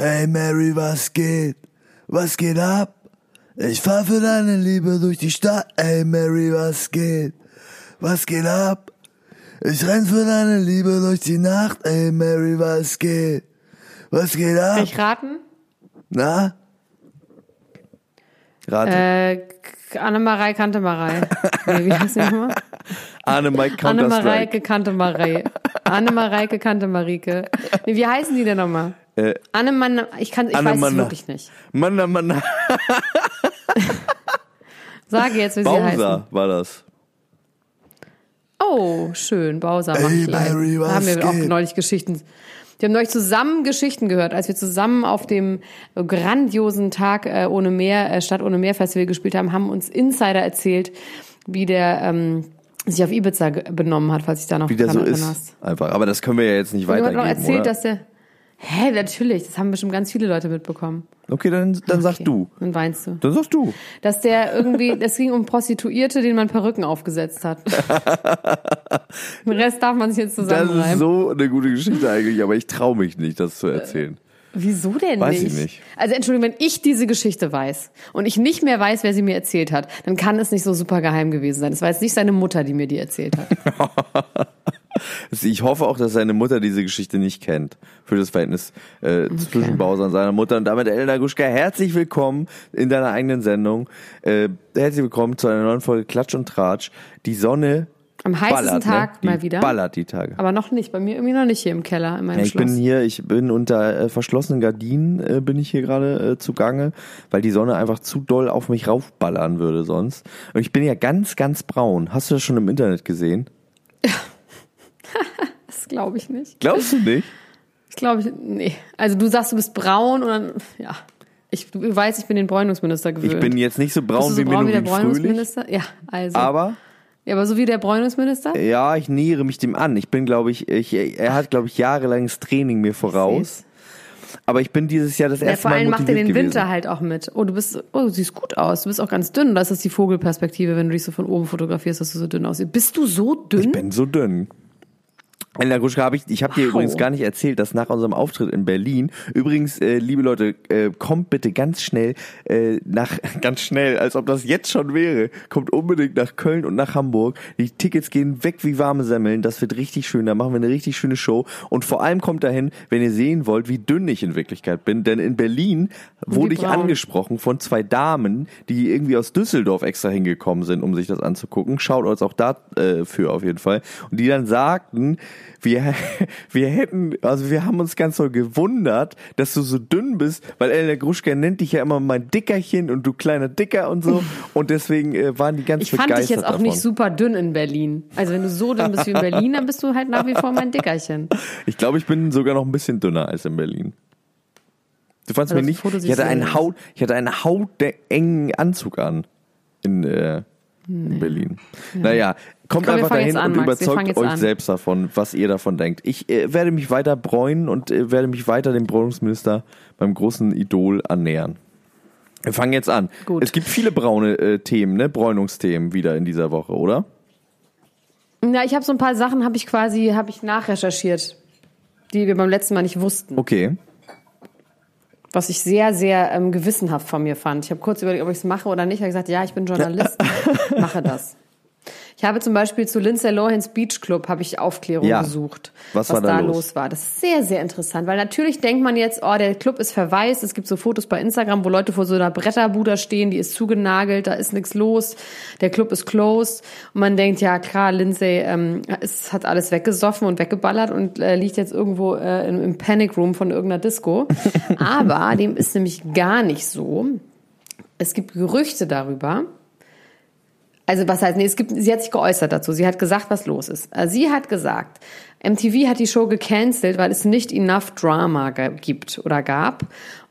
Hey Mary, was geht? Was geht ab? Ich fahr für deine Liebe durch die Stadt. Hey Mary, was geht? Was geht ab? Ich renn für deine Liebe durch die Nacht. Hey Mary, was geht? Was geht ab? Kann ich raten? Na? Rate. Äh, Annemarei Kantemarei. nee, wie heißt die nochmal? Anne-Mike Annemareike Counter-Strike. Kantemarei. Annemareike Kantemarike. Nee, wie heißen die denn nochmal? Äh, Annemann, ich kann, ich weiß es Annemann- wirklich nicht. Mann, Mann, Sage jetzt, wie sie heißen. Bowser war das. Oh, schön, Bowser macht Hey. Mary, Da haben wir auch geht? neulich Geschichten. Wir haben neulich zusammen Geschichten gehört, als wir zusammen auf dem grandiosen Tag äh, ohne Meer, äh, Stadt ohne Meer Festival gespielt haben, haben uns Insider erzählt, wie der ähm, sich auf Ibiza benommen hat, falls ich da noch Wie der so ist. Einfach. Aber das können wir ja jetzt nicht Und jemand weitergeben, noch erzählt, oder? dass der Hä, natürlich, das haben bestimmt ganz viele Leute mitbekommen. Okay, dann, dann Okay, du. Dann weinst du. Dann sagst du. Dass der irgendwie, das ging um Prostituierte, denen man Perücken aufgesetzt hat. Den Rest darf man sich jetzt Das zusammenreimen. ist so eine gute Geschichte eigentlich, aber ich traue mich nicht, das zu erzählen. Wieso denn Weiß nicht? ich nicht. Also Entschuldigung, wenn ich diese Geschichte weiß und ich nicht mehr weiß, wer sie mir erzählt hat, dann kann es nicht so super geheim gewesen sein. Es war jetzt nicht seine Mutter, die mir die erzählt hat. Ich hoffe auch, dass seine Mutter diese Geschichte nicht kennt. Für das Verhältnis äh, zwischen Bowser und seiner Mutter. Und damit, Elena Guschka, herzlich willkommen in deiner eigenen Sendung. Äh, herzlich willkommen zu einer neuen Folge Klatsch und Tratsch. Die Sonne Am heißesten ballert, Tag ne? Mal wieder. ballert die Tage. Aber noch nicht, bei mir irgendwie noch nicht hier im Keller, in meinem Ja, ich Schloss. bin hier, ich bin unter äh, verschlossenen Gardinen, äh, bin ich hier gerade äh, zugange, weil die Sonne einfach zu doll auf mich raufballern würde sonst. Und ich bin ja ganz, ganz braun. Hast du das schon im Internet gesehen? das glaube ich nicht. Glaubst du nicht? Ich glaube, nee. Also du sagst, du bist braun und dann, ja. Ich du weißt, ich bin den Bräunungsminister gewöhnt. Ich bin jetzt nicht so braun so wie braun wie der Fröhlich, Bräunungsminister? Ja, also. aber ja, aber so wie der Bräunungsminister? ja, ich nähere mich dem an. Ich bin, glaube ich, ich, er hat, glaube ich, jahrelanges Training mir voraus. Aber ich bin dieses Jahr das Ja, erste vor Mal allem macht er den gewesen. Winter halt auch mit. Oh, du bist, oh, du siehst gut aus. Du bist auch ganz dünn. Das ist die Vogelperspektive, wenn du dich so von oben fotografierst, dass du so dünn aussiehst. Bist du so dünn? Ich bin so dünn. Elena Gruschka, hab ich, ich habe dir Wow. übrigens gar nicht erzählt, dass nach unserem Auftritt in Berlin, übrigens, äh, liebe Leute, äh, kommt bitte ganz schnell äh, nach, ganz schnell, als ob das jetzt schon wäre, kommt unbedingt nach Köln und nach Hamburg. Die Tickets gehen weg wie warme Semmeln, das wird richtig schön, da machen wir eine richtig schöne Show. Und vor allem kommt dahin, wenn ihr sehen wollt, wie dünn ich in Wirklichkeit bin, denn in Berlin wurde ich angesprochen von zwei Damen, die irgendwie aus Düsseldorf extra hingekommen sind, um sich das anzugucken. Schaut uns auch dafür äh, auf jeden Fall. Und die dann sagten, wir, wir hätten, also wir haben uns ganz so gewundert, dass du so dünn bist, weil Elena Gruschka nennt dich ja immer mein Dickerchen und du kleiner Dicker und so. Und deswegen äh, waren die ganz ich fand begeistert dich jetzt auch davon. nicht super dünn in Berlin. Also wenn du so dünn bist wie in Berlin, dann bist du halt nach wie vor mein Dickerchen. Ich glaube, ich bin sogar noch ein bisschen dünner als in Berlin. Du fandst Also mir nicht, ich hatte einen. Haut, ich hatte einen hautengen Anzug an in, äh, in Berlin. Naja, kommt Komm, einfach dahin an, und Max. Überzeugt euch an. selbst davon, was ihr davon denkt. Ich äh, werde mich weiter bräunen und äh, werde mich weiter dem Bräunungsminister beim großen Idol annähern. Wir fangen jetzt an. Gut. Es gibt viele braune äh, Themen, ne, Bräunungsthemen wieder in dieser Woche, oder? Ja, ich habe so ein paar Sachen, habe ich quasi, habe ich nachrecherchiert, die wir beim letzten Mal nicht wussten. Okay. Was ich sehr, sehr ähm, gewissenhaft von mir fand. Ich habe kurz überlegt, ob ich es mache oder nicht. Ich habe gesagt, ja, ich bin Journalist, mache das. Ich habe zum Beispiel zu Lindsay Lohans Beach Club habe ich Aufklärung Ja. gesucht, Was war da los? war. Das ist sehr, sehr interessant, weil natürlich denkt man jetzt, oh, der Club ist verwaist. Es gibt so Fotos bei Instagram, wo Leute vor so einer Bretterbude stehen, die ist zugenagelt, da ist nichts los, der Club ist closed. Und man denkt, ja klar, Lindsay ähm, es hat alles weggesoffen und weggeballert und äh, liegt jetzt irgendwo äh, im, im Panic Room von irgendeiner Disco. Aber dem ist nämlich gar nicht so. Es gibt Gerüchte darüber, also was heißt, nee, es gibt, sie hat sich geäußert dazu. Sie hat gesagt, was los ist. Also Sie hat gesagt, MTV hat die Show gecancelt, weil es nicht enough Drama gibt oder gab.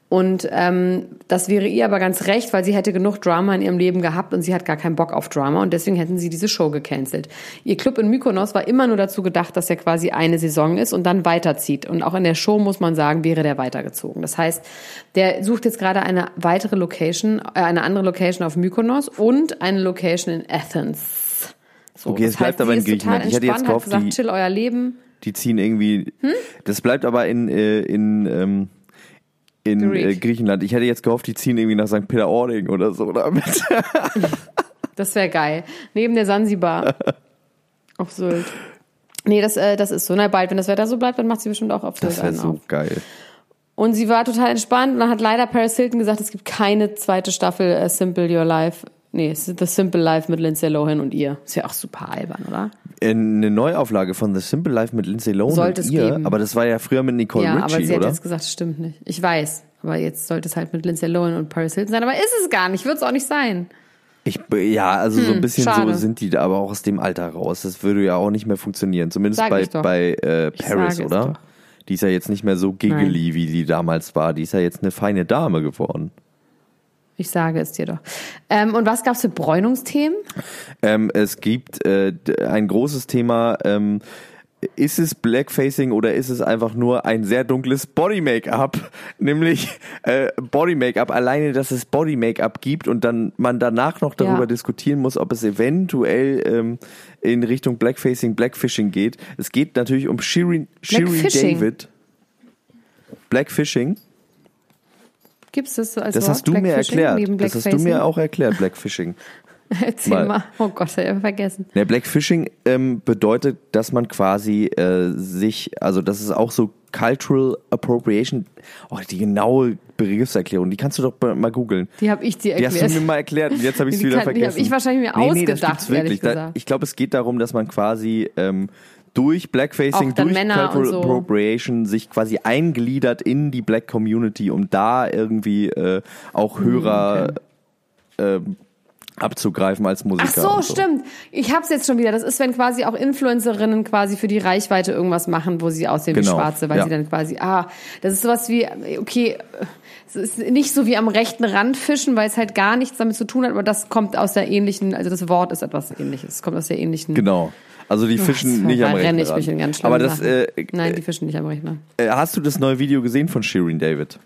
Und ähm, das wäre ihr aber ganz recht, weil sie hätte genug Drama in ihrem Leben gehabt und sie hat gar keinen Bock auf Drama und deswegen hätten sie diese Show gecancelt. Ihr Club in Mykonos war immer nur dazu gedacht, dass er quasi eine Saison ist und dann weiterzieht. Und auch in der Show muss man sagen, wäre der weitergezogen. Das heißt, der sucht jetzt gerade eine weitere Location, äh, eine andere Location auf Mykonos und eine Location in Athens. So, Okay, es bleibt heißt, aber in Griechenland. Ich hätte jetzt gehofft, gesagt, die- chill euer Leben. Die ziehen irgendwie. Hm? Das bleibt aber in, äh, in, ähm, in äh, Griechenland. Ich hätte jetzt gehofft, die ziehen irgendwie nach St. Peter-Ording oder so damit. Das wäre geil. Neben der Sansibar. auf Sylt. Nee, das, äh, das ist so. Na, bald, wenn das Wetter so bleibt, dann macht sie bestimmt auch auf Sylt Das wäre so auf. geil. Und sie war total entspannt und dann hat leider Paris Hilton gesagt, es gibt keine zweite Staffel äh, Simple Your Life. Nee, es ist The Simple Life mit Lindsay Lohan und ihr. Ist ja auch super albern, oder? Eine Neuauflage von The Simple Life mit Lindsay Lohan Sollte und es ihr, geben. aber das war ja früher mit Nicole ja, aber Richie, sie hat oder? jetzt gesagt, das stimmt nicht. Ich weiß. Aber jetzt sollte es halt mit Lindsay Lohan und Paris Hilton sein. Aber ist es gar nicht. Wird es auch nicht sein. Ich, ja, also so ein bisschen so Hm, schade. sind die da aber auch aus dem Alter raus. Das würde ja auch nicht mehr funktionieren. Zumindest Sag bei, bei äh, Paris, oder? Die ist ja jetzt nicht mehr so giggly, wie die damals war. Die ist ja jetzt eine feine Dame geworden. Ich sage es dir doch. Ähm, und was gab's für Bräunungsthemen? Ähm, es gibt äh, ein großes Thema. Ähm, ist es Blackfacing oder ist es einfach nur ein sehr dunkles Body-Make-up? Nämlich äh, Body-Make-up, alleine, dass es Body-Make-up gibt und dann man danach noch darüber Ja. diskutieren muss, ob es eventuell ähm, in Richtung Blackfacing, Blackfishing geht. Es geht natürlich um Shirin, Shirin? David. Blackfishing, Gibt's das so als das Wort? hast du mir erklärt. Das hast du mir auch erklärt, Blackfishing. Erzähl mal. mal. Oh Gott, hab ich vergessen. Ja, Blackfishing ähm, bedeutet, dass man quasi äh, sich, also das ist auch so Cultural Appropriation. Oh, die genaue Begriffserklärung, die kannst du doch mal- googeln. Die habe ich dir Die erklärt. hast du mir mal erklärt und jetzt habe ich es Die wieder kann- die hab vergessen. ich wahrscheinlich mir das ausgedacht, gibt's wirklich. Da, ich glaube, es geht darum, dass man quasi ähm, durch Blackfacing, durch Männer Cultural so. Appropriation sich quasi eingliedert in die Black Community, um da irgendwie äh, auch Hörer ähm, abzugreifen als Musiker. Ach so, und stimmt. Ich hab's jetzt schon wieder. Das ist, wenn quasi auch Influencerinnen quasi für die Reichweite irgendwas machen, wo sie aussehen Genau, wie Schwarze, weil ja. sie dann quasi, ah, das ist sowas wie, okay, es ist nicht so wie am rechten Rand fischen, weil es halt gar nichts damit zu tun hat, aber das kommt aus der ähnlichen, also das Wort ist etwas ähnliches. Es kommt aus der ähnlichen. Genau. Also die fischen nicht am da renne ich Rechner. mich in ganz Aber das, äh, Nein, die fischen nicht am Rechner. äh, hast du das neue Video gesehen von Shirin David?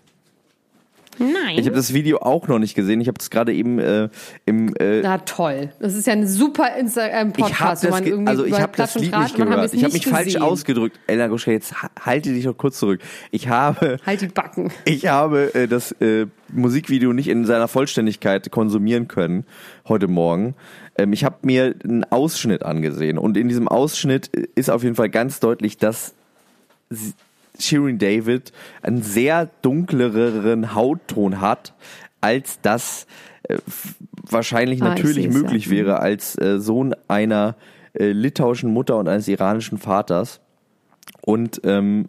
Nein. Ich habe das Video auch noch nicht gesehen. Ich habe das gerade eben äh, im äh, Na toll. Das ist ja ein super Insta ähm, ich habe Podcast, wo man ge- irgendwie also ich habe das Lied nicht gehört. Ich habe mich nicht falsch gesehen. ausgedrückt. Elna Goschka, jetzt ha- halte dich doch kurz zurück. Ich habe Halt die Backen. ich habe äh, das äh, Musikvideo nicht in seiner Vollständigkeit konsumieren können heute Morgen. Ähm, ich habe mir einen Ausschnitt angesehen und in diesem Ausschnitt ist auf jeden Fall ganz deutlich, dass sie- Shirin David einen sehr dunkleren Hautton hat, als das äh, wahrscheinlich Ah, ich natürlich seh's, ja. möglich wäre als äh, Sohn einer äh, litauischen Mutter und eines iranischen Vaters. Und ähm,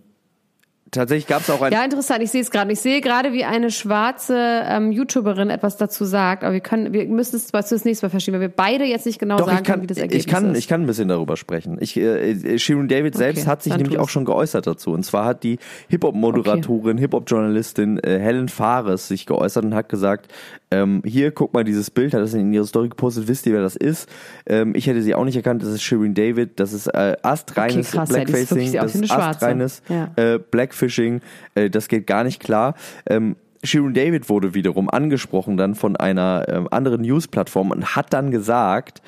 tatsächlich gab es auch ein Ja, interessant. Ich sehe es gerade. Ich sehe gerade, wie eine schwarze ähm, YouTuberin etwas dazu sagt. Aber wir können, wir müssen es das nächste Mal verschieben, weil wir beide jetzt nicht genau Doch, sagen kann, können, wie das Ergebnis ich kann, ist. ich kann ein bisschen darüber sprechen. Ich, äh, äh, Shirin David selbst Okay, hat sich nämlich auch schon geäußert dazu. Und zwar hat die Hip-Hop-Moderatorin, Hip-Hop-Journalistin äh, Helen Fares sich geäußert und hat gesagt, ähm, hier, guck mal dieses Bild, hat das in ihre Story gepostet, wisst ihr, wer das ist? Ähm, ich hätte sie auch nicht erkannt, das ist Shirin David, das ist äh, astreines Okay, krass, ja, Blackfacing, wirklich- das ist astreines Ja. äh, Blackfishing, äh, das geht gar nicht klar. Ähm, Shirin David wurde wiederum angesprochen dann von einer ähm, anderen News-Plattform und hat dann gesagt,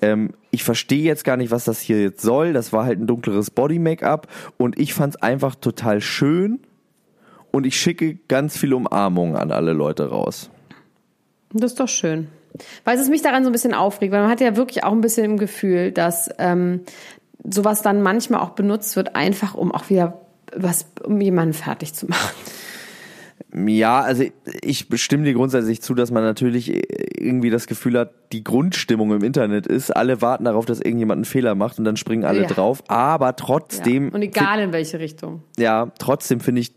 ähm, ich verstehe jetzt gar nicht, was das hier jetzt soll. Das war halt ein dunkleres Body-Make-up und ich fand es einfach total schön und ich schicke ganz viele Umarmungen an alle Leute raus. Das ist doch schön. Weil es mich daran so ein bisschen aufregt, weil man hat ja wirklich auch ein bisschen im Gefühl, dass ähm, sowas dann manchmal auch benutzt wird, einfach um auch wieder was, um jemanden fertig zu machen. Ja, also ich stimme dir grundsätzlich zu, dass man natürlich irgendwie das Gefühl hat, die Grundstimmung im Internet ist, alle warten darauf, dass irgendjemand einen Fehler macht und dann springen alle Ja. drauf. Aber trotzdem, Ja. Und egal in welche Richtung. ja, trotzdem finde ich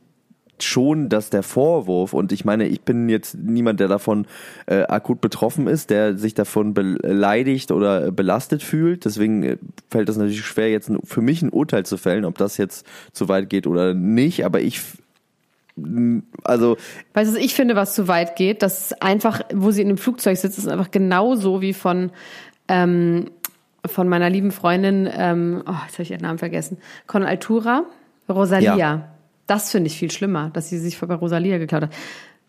schon, dass der Vorwurf, und ich meine, ich bin jetzt niemand, der davon äh, akut betroffen ist, der sich davon beleidigt oder belastet fühlt. Deswegen äh, fällt das natürlich schwer, jetzt ein, für mich ein Urteil zu fällen, ob das jetzt zu weit geht oder nicht. Aber ich, also Weißt du, ich finde, was zu weit geht? Das ist einfach, wo sie in dem Flugzeug sitzt, ist einfach genauso wie von, ähm, von meiner lieben Freundin, ähm, oh, jetzt habe ich ihren Namen vergessen, Con Altura, Rosalia. Ja. Das finde ich viel schlimmer, dass sie sich bei Rosalia geklaut hat.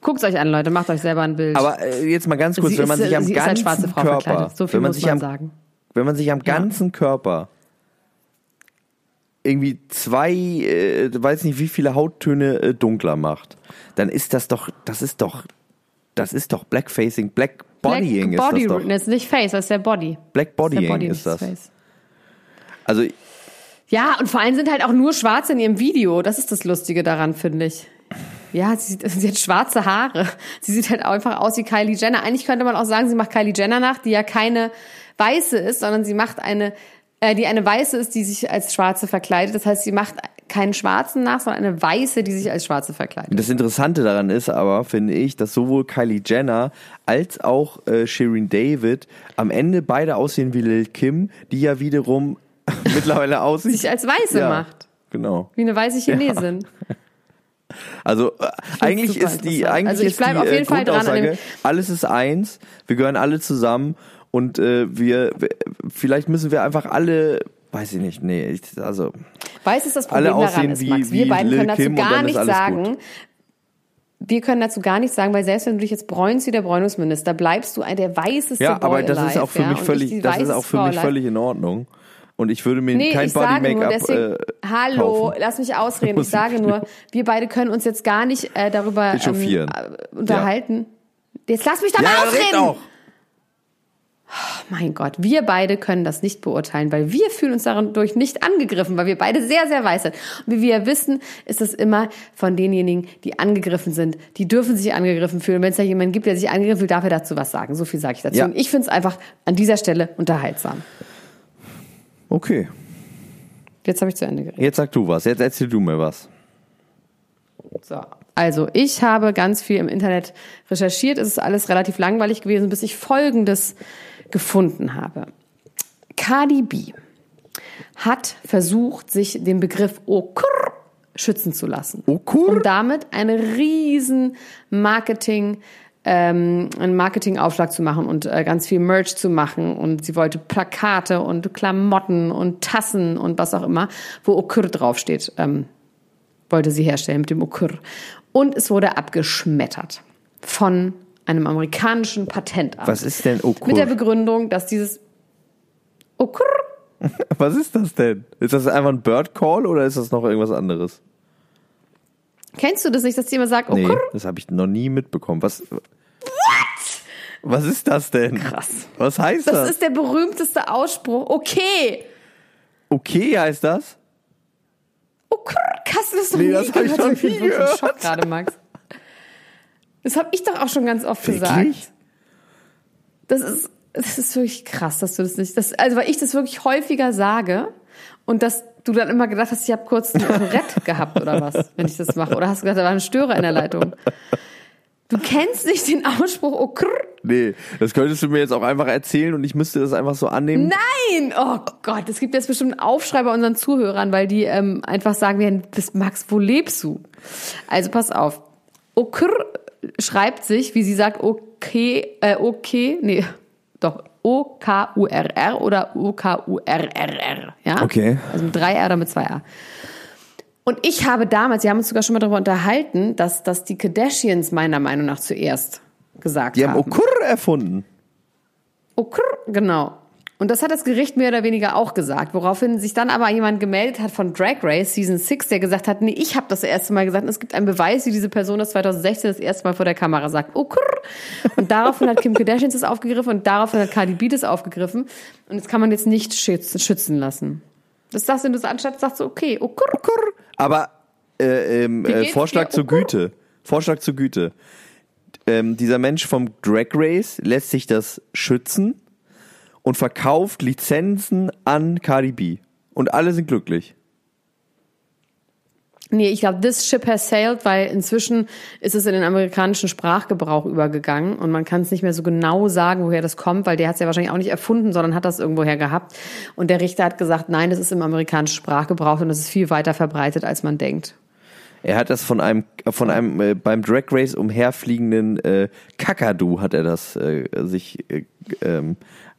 Guckt euch an, Leute, macht euch selber ein Bild. Aber äh, jetzt mal ganz kurz, sie wenn man ist, sich am ganzen Frau Körper. So viel wenn man muss sich man am, sagen. wenn man sich am ganzen Körper irgendwie zwei, äh, weiß nicht wie viele Hauttöne äh, dunkler macht, dann ist das doch, das ist doch, das ist doch Blackfacing, Black Bodying Black Body, ist das doch. ist nicht Face, das ist der Body. Black Das ist Bodying Body, ist das. Face. Also Ja, und vor allem sind halt auch nur Schwarze in ihrem Video. Das ist das Lustige daran, finde ich. Ja, sie, sieht, sie hat schwarze Haare. Sie sieht halt einfach aus wie Kylie Jenner. Eigentlich könnte man auch sagen, sie macht Kylie Jenner nach, die ja keine Weiße ist, sondern sie macht eine, äh, die eine Weiße ist, die sich als Schwarze verkleidet. Das heißt, sie macht keinen Schwarzen nach, sondern eine Weiße, die sich als Schwarze verkleidet. Das Interessante daran ist aber, finde ich, dass sowohl Kylie Jenner als auch äh, Shirin David am Ende beide aussehen wie Lil Kim, die ja wiederum mittlerweile aussieht. Sich als Weiße ja, macht. Genau. Wie eine weiße Chinesin. Also äh, eigentlich ist die eigentlich Also ich ist bleib die auf jeden äh, Fall dran alles ist eins, wir gehören alle zusammen und äh, wir vielleicht müssen wir einfach alle, weiß ich nicht, nee, ich, also Weiß ist das Problem daran ist, wie- Max. Wir beiden Lil können dazu Kim gar dann ist nicht alles sagen. gut. Wir können dazu gar nichts sagen, weil selbst wenn du dich jetzt bräunst wie der Bräunungsminister, bleibst du der weißeste ja, Boy aber das ist alive, auch für mich völlig, das ist auch für mich völlig in Ordnung und ich würde mir Nee, kein ich Body sage nur, Make-up deswegen, äh, hallo, kaufen. lass mich ausreden. Ich sage nur, wir beide können uns jetzt gar nicht äh, darüber ähm, äh, unterhalten. Jetzt lass mich doch Ja, mal ausreden. auch. Mein Gott, wir beide können das nicht beurteilen, weil wir fühlen uns dadurch nicht angegriffen, weil wir beide sehr, sehr weiß sind. Und wie wir wissen, ist es immer von denjenigen, die angegriffen sind. Die dürfen sich angegriffen fühlen. Wenn es da jemanden gibt, der sich angegriffen fühlt, darf er dazu was sagen. So viel sage ich dazu. Ja. Und ich finde es einfach an dieser Stelle unterhaltsam. Okay, Jetzt habe ich zu Ende geredet. jetzt sag du was, jetzt erzähl du mir was. So. Also, ich habe ganz viel im Internet recherchiert. Es ist alles relativ langweilig gewesen, bis ich Folgendes gefunden habe. Cardi B hat versucht, sich den Begriff Okur schützen zu lassen. Okur? Um damit eine riesen Marketing, ähm, einen Marketingaufschlag zu machen und äh, ganz viel Merch zu machen. Und sie wollte Plakate und Klamotten und Tassen und was auch immer, wo Okur draufsteht, ähm, wollte sie herstellen mit dem Okur. Und es wurde abgeschmettert von einem amerikanischen Patentamt. Was ist denn Okur? Mit der Begründung, dass dieses Okur Was ist das denn? Ist das einfach ein Bird Call oder ist das noch irgendwas anderes? Kennst du das nicht, dass jemand sagt, Nee, Okur? das habe ich noch nie mitbekommen. Was? What? Was ist das denn? Krass. Was heißt das? Das ist der berühmteste Ausspruch. Okay. okay heißt das? Okur. Hast du das noch Nee, nie das hab ich gehört? noch nie wirklich gehört. Schock gerade, Max. Das habe ich doch auch schon ganz oft Wirklich? gesagt. Das ist, das ist wirklich krass, dass du das nicht. Das, also weil ich das wirklich häufiger sage und dass du dann immer gedacht hast, ich habe kurz ein Tourette gehabt oder was, wenn ich das mache. Oder hast du gedacht, da war ein Störer in der Leitung. Du kennst nicht den Ausspruch oh krr. Nee, das könntest du mir jetzt auch einfach erzählen und ich müsste das einfach so annehmen. Nein! Oh Gott, es gibt jetzt bestimmt einen Aufschrei bei unseren Zuhörern, weil die ähm, einfach sagen werden, das Max, wo lebst du? Also pass auf. Okr schreibt sich, wie sie sagt, okay, äh, okay, nee, doch, O-K-U-R-R oder O-K-U-R-R-R, ja? Okay. Also mit drei R oder mit zwei R. Und ich habe damals, wir haben uns sogar schon mal darüber unterhalten, dass, dass die Kardashians meiner Meinung nach zuerst gesagt Die haben haben. Okur erfunden. Okur, genau. Und das hat das Gericht mehr oder weniger auch gesagt, woraufhin sich dann aber jemand gemeldet hat von Drag Race Season 6, der gesagt hat, nee, ich habe das erste Mal gesagt und es gibt einen Beweis, wie diese Person das 2016 das erste Mal vor der Kamera sagt. Oh, kurr. Und daraufhin hat Kim Kardashian das aufgegriffen und daraufhin hat Cardi B das aufgegriffen und das kann man jetzt nicht schützen, lassen. Das sagst du, wenn du es anstatt sagst, du, okay, oh, kurr, kurr. Aber äh, ähm, äh, Vorschlag zur Oh, Güte. Vorschlag zur Güte. Ähm, dieser Mensch vom Drag Race lässt sich das schützen und verkauft Lizenzen an Cardi B. Und alle sind glücklich. Nee, ich glaube, this ship has sailed, weil inzwischen ist es in den amerikanischen Sprachgebrauch übergegangen und man kann es nicht mehr so genau sagen, woher das kommt, weil der hat es ja wahrscheinlich auch nicht erfunden, sondern hat das irgendwoher gehabt. Und der Richter hat gesagt, nein, das ist im amerikanischen Sprachgebrauch und das ist viel weiter verbreitet, als man denkt. Er hat das von einem, von einem äh, beim Drag Race umherfliegenden äh, Kakadu hat er das äh, sich äh, ähm,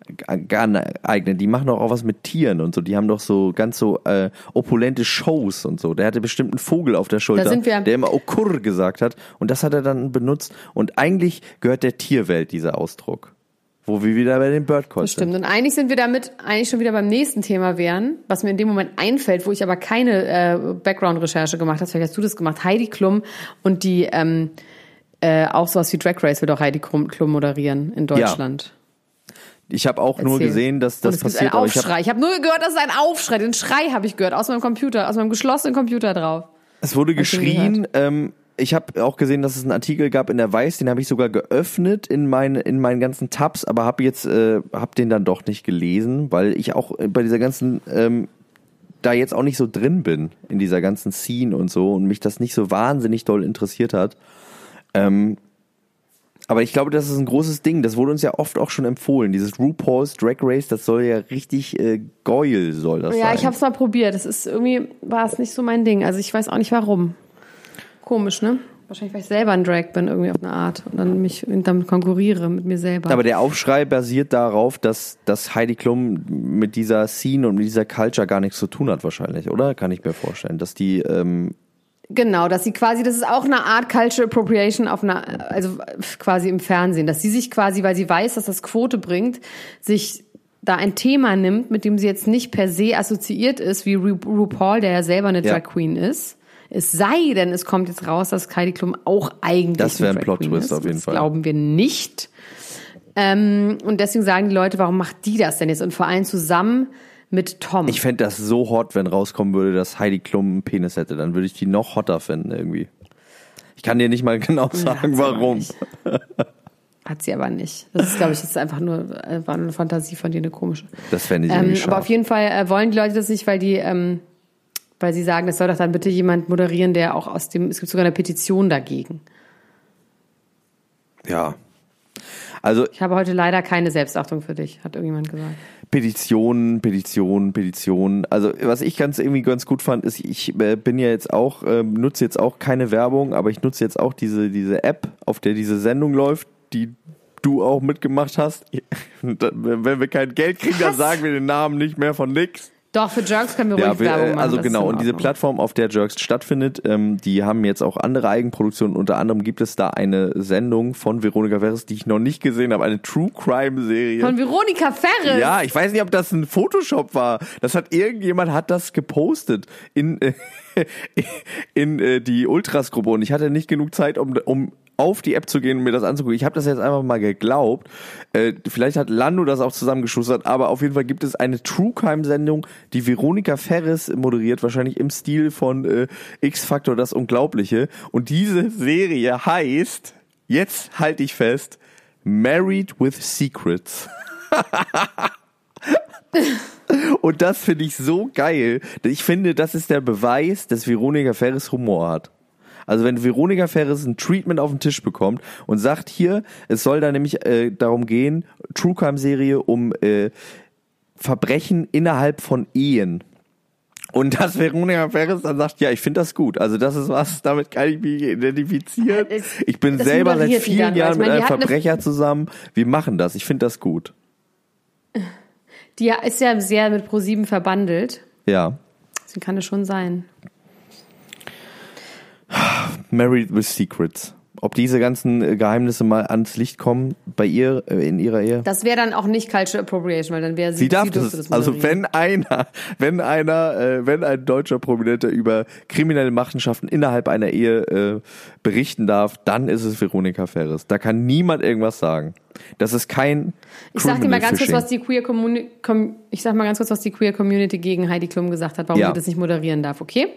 geeignet. Die machen doch auch was mit Tieren und so. Die haben doch so ganz so äh, opulente Shows und so. Der hatte bestimmt einen Vogel auf der Schulter, der immer Okur gesagt hat. Und das hat er dann benutzt. Und eigentlich gehört der Tierwelt dieser Ausdruck. Wo wir wieder bei den Bird Calls stimmt. Und eigentlich sind wir damit eigentlich schon wieder beim nächsten Thema wären, was mir in dem Moment einfällt, wo ich aber keine äh, Background-Recherche gemacht habe. Vielleicht hast du das gemacht. Heidi Klum und die ähm, äh, auch sowas wie Drag Race wird auch Heidi Klum, Klum moderieren in Deutschland. Ich habe auch nur Erzähl. gesehen, dass Und das passiert. einen aber ich hab, Aufschrei. Ich habe hab nur gehört, dass es ein Aufschrei. Den Schrei habe ich gehört aus meinem Computer, aus meinem geschlossenen Computer drauf. Es wurde geschrien. Ähm, ich habe auch gesehen, dass es einen Artikel gab in der Weiß, den habe ich sogar geöffnet in, meine, in meinen ganzen Tabs, aber habe jetzt äh, hab den dann doch nicht gelesen, weil ich auch bei dieser ganzen ähm, da jetzt auch nicht so drin bin in dieser ganzen Scene und so und mich das nicht so wahnsinnig doll interessiert hat. Ähm, aber ich glaube, das ist ein großes Ding. Das wurde uns ja oft auch schon empfohlen. Dieses RuPaul's Drag Race, das soll ja richtig äh, geil soll das Ja, sein. ich habe es mal probiert. Das ist irgendwie war es nicht so mein Ding. Also ich weiß auch nicht warum. Komisch, ne? Wahrscheinlich, weil ich selber ein Drag bin, irgendwie auf eine Art. Und dann mich damit konkurriere mit mir selber. Aber der Aufschrei basiert darauf, dass, dass Heidi Klum mit dieser Scene und mit dieser Culture gar nichts zu tun hat wahrscheinlich, oder? Kann ich mir vorstellen. Dass die, ähm, Genau, dass sie quasi, das ist auch eine Art Cultural Appropriation auf einer, also quasi im Fernsehen, dass sie sich quasi, weil sie weiß, dass das Quote bringt, sich da ein Thema nimmt, mit dem sie jetzt nicht per se assoziiert ist, wie Ru RuPaul, der ja selber eine Ja. Drag Queen ist. Es sei denn, es kommt jetzt raus, dass Heidi Klum auch eigentlich Das wär eine ein Drag Queen Plot-Twist ist. auf jeden das Fall. glauben wir nicht. Ähm, und deswegen sagen die Leute, warum macht die das denn jetzt? Und vor allem zusammen mit Tom. ich fände das so hot, wenn rauskommen würde, dass Heidi Klum einen Penis hätte. Dann würde ich die noch hotter finden irgendwie. Ich kann dir nicht mal genau sagen, aber warum. Hat sie aber nicht. Das ist, glaube ich, jetzt einfach nur äh, war eine Fantasie von dir, eine komische. Das fände ich Ähm, irgendwie aber auf scharf. jeden Fall äh, wollen die Leute das nicht, weil die, ähm, weil sie sagen, es soll doch dann bitte jemand moderieren, der auch aus dem, es gibt sogar eine Petition dagegen. Ja. Also Ich habe heute leider keine Selbstachtung für dich, hat irgendjemand gesagt. Petitionen, Petitionen, Petitionen. Also was ich ganz irgendwie ganz gut fand, ist, ich äh, bin ja jetzt auch, ähm, nutze jetzt auch keine Werbung, aber ich nutze jetzt auch diese, diese App, auf der diese Sendung läuft, die du auch mitgemacht hast. Wenn wir kein Geld kriegen, dann Was? sagen wir den Namen nicht mehr von nix. Doch, für Jerks können wir ruhig Ja, wir, Werbung äh, machen. also genau. Und diese. Plattform, auf der Jerks stattfindet, ähm, die haben jetzt auch andere Eigenproduktionen. Unter anderem gibt es da eine Sendung von Veronika Ferres, die ich noch nicht gesehen habe, eine True Crime Serie. Von Veronika Ferres. Ja, ich weiß nicht, ob das ein Photoshop war. Das hat irgendjemand hat das gepostet in äh, in äh, die Ultras Gruppe und ich hatte nicht genug Zeit, um um auf die App zu gehen und mir das anzugucken. Ich habe das jetzt einfach mal geglaubt. Äh, vielleicht hat Lando das auch zusammengeschustert, aber auf jeden Fall gibt es eine True Crime Sendung, die Veronika Ferres moderiert, wahrscheinlich im Stil von äh, X Factor das Unglaubliche und diese Serie heißt jetzt halte ich fest Married with Secrets. Und das finde ich so geil. Ich finde, das ist der Beweis, dass Veronika Ferres Humor hat. Also wenn Veronika Ferres ein Treatment auf den Tisch bekommt und sagt, hier, es soll da nämlich äh, darum gehen, True Crime Serie um äh, Verbrechen innerhalb von Ehen. Und dass Veronika Ferres dann sagt, ja, ich finde das gut. Also das ist was, damit kann ich mich identifizieren. Es- Ich bin das selber seit vielen dann, Jahren mit meine, die einem Verbrecher zusammen. Wir machen das. Ich finde das gut. Die ist ja sehr mit Pro7 verbandelt. Ja. Deswegen kann es schon sein. Married with Secrets. ob diese ganzen äh, Geheimnisse mal ans Licht kommen bei ihr, äh, in ihrer Ehe? Das wäre dann auch nicht Cultural Appropriation, weil dann wäre sie, Sie darf dürfte das. das also wenn einer, wenn einer, äh, wenn ein deutscher Prominenter über kriminelle Machenschaften innerhalb einer Ehe äh, berichten darf, dann ist es Veronika Ferres. Da kann niemand irgendwas sagen. Das ist kein. Ich sag dir mal ganz kurz, Fishing. was die Queer Community, com ich sag mal ganz kurz, was die Queer Community gegen Heidi Klum gesagt hat, warum Ja. sie das nicht moderieren darf, okay?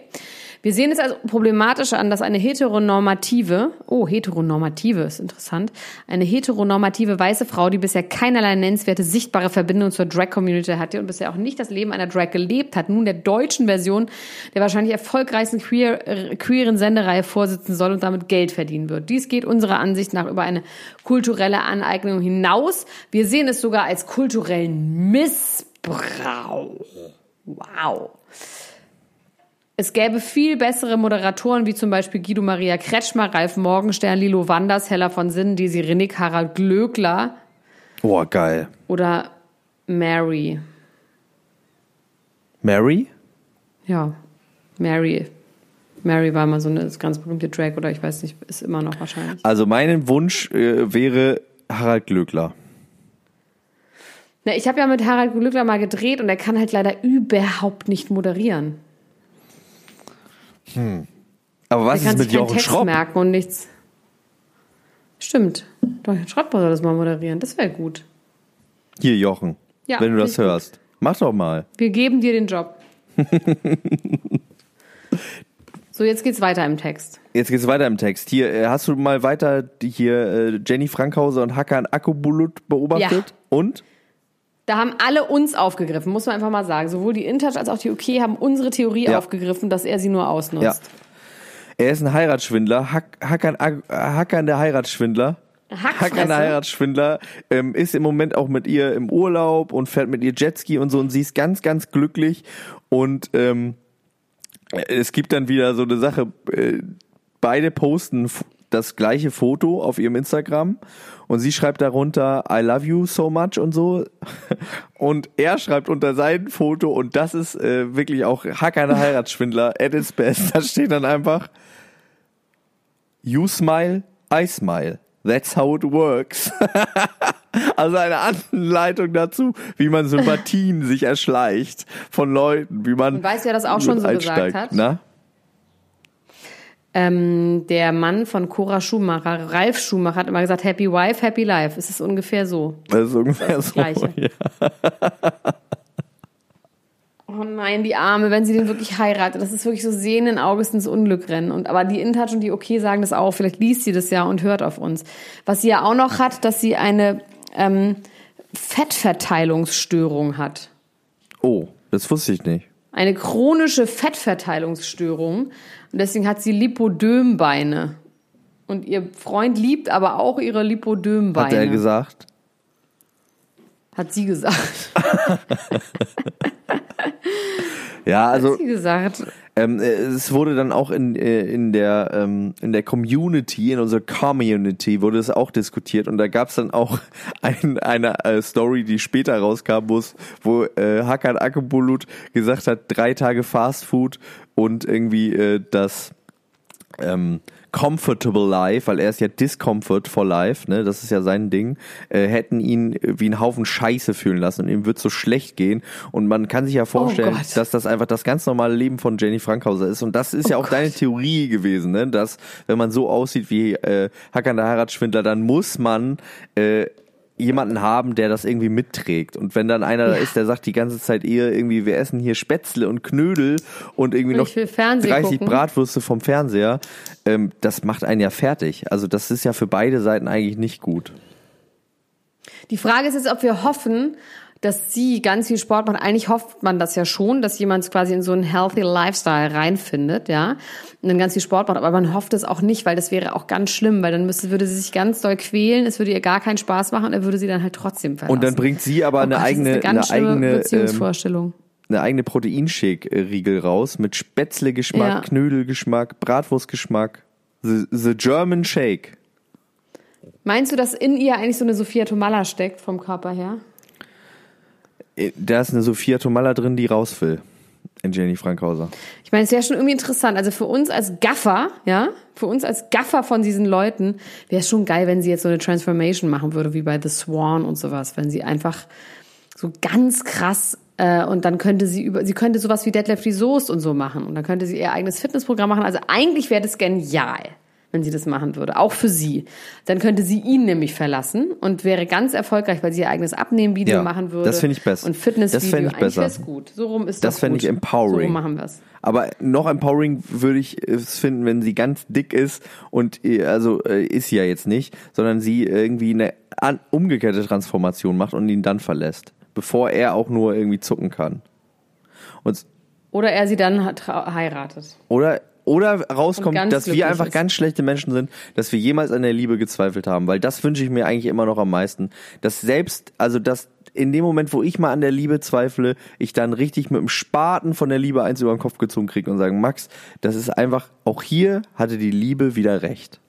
Wir sehen es als problematisch an, dass eine heteronormative, oh, heteronormative ist interessant, eine heteronormative weiße Frau, die bisher keinerlei nennenswerte sichtbare Verbindung zur Drag-Community hatte und bisher auch nicht das Leben einer Drag gelebt hat, nun der deutschen Version der wahrscheinlich erfolgreichsten queer, äh, queeren Sendereihe vorsitzen soll und damit Geld verdienen wird. Dies geht unserer Ansicht nach über eine kulturelle Aneignung hinaus. Wir sehen es sogar als kulturellen Missbrauch. Wow. Es gäbe viel bessere Moderatoren, wie zum Beispiel Guido Maria Kretschmer, Ralf Morgenstern, Lilo Wanders, Hella von Sinnen, Desi Rinnig, Harald Glöckler Oh, geil. oder Mary. Mary? Ja, Mary. Mary war mal so eine ganz berühmte Drag oder ich weiß nicht, ist immer noch wahrscheinlich. Also mein Wunsch äh, wäre Harald Glöckler. Na, ich habe ja mit Harald Glöckler mal gedreht und er kann halt leider überhaupt nicht moderieren. Aber was Er kann ist mit Jochen Text Schropp? merken und nichts. Stimmt. Jochen Schropp soll das mal moderieren. Das wäre gut. Hier, Jochen. Ja, wenn du das hörst. Mach doch mal. Wir geben dir den Job. so, jetzt geht's weiter im Text. Jetzt geht's weiter im Text. Hier, äh, hast du mal weiter hier äh, Jenny Frankhauser und Hakan Akkubulut beobachtet? Ja. Und? Da haben alle uns aufgegriffen, muss man einfach mal sagen. Sowohl die InTouch als auch die OK haben unsere Theorie Ja. aufgegriffen, dass er sie nur ausnutzt. Ja. Er ist ein Heiratsschwindler. Hack, Hakan der Heiratsschwindler. Hackfresse. Hakan der Heiratsschwindler ähm, ist im Moment auch mit ihr im Urlaub und fährt mit ihr Jetski und so und sie ist ganz, ganz glücklich und ähm, es gibt dann wieder so eine Sache, äh, beide posten das gleiche Foto auf ihrem Instagram und sie schreibt darunter I love you so much und so und er schreibt unter sein Foto und das ist äh, wirklich auch Hacker der Heiratsschwindler at its best. Da steht dann einfach You smile, I smile. That's how it works. also eine Anleitung dazu, wie man Sympathien sich erschleicht von Leuten, wie man Und weißt du, wer das auch schon so gesagt einsteigt. hat? Na? Ähm, der Mann von Cora Schumacher, Ralf Schumacher, hat immer gesagt, Happy Wife, Happy Life. Es ist ungefähr so. Das ist ungefähr so. Gleiche. Ja. Oh nein, die Arme, wenn sie den wirklich heiratet. Das ist wirklich so sehenden Auges ins Unglück rennen. Und, aber die InTouch und die OK sagen das auch. Vielleicht liest sie das ja und hört auf uns. Was sie ja auch noch hat, dass sie eine ähm, Fettverteilungsstörung hat. Oh, das wusste ich nicht. Eine chronische Fettverteilungsstörung. Und deswegen hat sie Lipodömbeine. Und ihr Freund liebt aber auch ihre Lipodömbeine. Hat er gesagt? Hat sie gesagt. Ja, also Hat sie gesagt. Ähm, äh, es wurde dann auch in, äh, in der ähm, in der Community, in unserer Community wurde es auch diskutiert und da gab es dann auch ein, eine äh, Story, die später rauskam, wo äh, Hakan Akbulut gesagt hat, drei Tage Fast Food und irgendwie äh, das ähm, Comfortable Life, weil er ist ja Discomfort for Life, ne, das ist ja sein Ding, äh, hätten ihn wie ein Haufen Scheiße fühlen lassen und ihm wird so schlecht gehen. Und man kann sich ja vorstellen, Gott. dass das einfach das ganz normale Leben von Jenny Frankhauser ist. Und das ist ja auch deine Theorie gewesen, ne, dass wenn man so aussieht wie äh, Hakan der Heiratsschwindler, dann muss man äh, jemanden haben, der das irgendwie mitträgt. Und wenn dann einer da ist, der sagt die ganze Zeit eher irgendwie, wir essen hier Spätzle und Knödel und irgendwie Und noch ich will Fernsehen 30 gucken. Bratwürste vom Fernseher, ähm, das macht einen ja fertig. Also das ist ja für beide Seiten eigentlich nicht gut. Die Frage ist jetzt, ob wir hoffen, dass sie ganz viel Sport macht. Eigentlich hofft man das ja schon, dass jemand quasi in so einen healthy Lifestyle reinfindet, ja, und dann ganz viel Sport macht. Aber man hofft es auch nicht, weil das wäre auch ganz schlimm, weil dann müsste, würde sie sich ganz doll quälen, es würde ihr gar keinen Spaß machen und er würde sie dann halt trotzdem verlassen. Und dann bringt sie aber Oh eine Gott, eigene, eine eine eigene, ähm, Beziehungsvorstellung. eine eigene Proteinshake-Riegel raus mit Spätzle-Geschmack, Ja. Knödelgeschmack, Bratwurstgeschmack. The, the German Shake. Meinst du, dass in ihr eigentlich so eine Sophia Tomalla steckt vom Körper her? Äh, Da ist eine Sophia Tomalla drin, die raus will. Jenny Frankhauser. Ich meine, es wäre schon irgendwie interessant. Also für uns als Gaffer, ja, für uns als Gaffer von diesen Leuten wäre es schon geil, wenn sie jetzt so eine Transformation machen würde, wie bei The Swan und sowas. Wenn sie einfach so ganz krass äh, und dann könnte sie über, sie könnte sowas wie Deadlift Soest und so machen und dann könnte sie ihr eigenes Fitnessprogramm machen. Also eigentlich wäre das genial wenn sie das machen würde, auch für sie. Dann könnte sie ihn nämlich verlassen und wäre ganz erfolgreich, weil sie ihr eigenes Abnehmen-Video Ja, machen würde. das finde ich besser. Und Fitnessvideo. Das fände ich Eigentlich besser. wär's gut. So rum ist Das fände gut. ich empowering. So rum machen wir es. Aber noch empowering würde ich es finden, wenn sie ganz dick ist und äh, also äh, ist sie ja jetzt nicht, sondern sie irgendwie eine umgekehrte Transformation macht und ihn dann verlässt, bevor er auch nur irgendwie zucken kann. Und Oder er sie dann heiratet. oder oder rauskommt, dass wir einfach ist. ganz schlechte Menschen sind, dass wir jemals an der Liebe gezweifelt haben, weil das wünsche ich mir eigentlich immer noch am meisten, dass selbst also dass in dem Moment, wo ich mal an der Liebe zweifle, ich dann richtig mit dem Spaten von der Liebe eins über den Kopf gezogen kriege und sagen, Max, das ist einfach, auch hier hatte die Liebe wieder recht.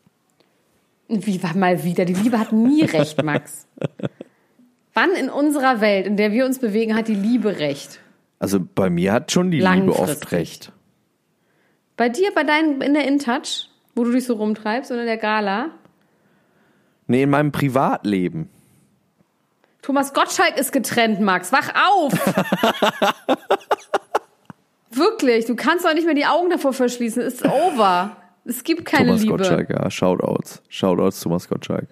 Wie war mal wieder? Die Liebe hat nie recht, Max. Wann in unserer Welt, in der wir uns bewegen, hat die Liebe recht? Also bei mir hat schon die Liebe oft recht. Bei dir, bei deinen, in der InTouch, wo du dich so rumtreibst oder in der Gala? Nee, in meinem Privatleben. Thomas Gottschalk ist getrennt, Max. Wach auf! Wirklich, du kannst doch nicht mehr die Augen davor verschließen. It's over. Es gibt keine Thomas Liebe. Gottschalk, ja, Shoutouts. Shoutouts Thomas Gottschalk.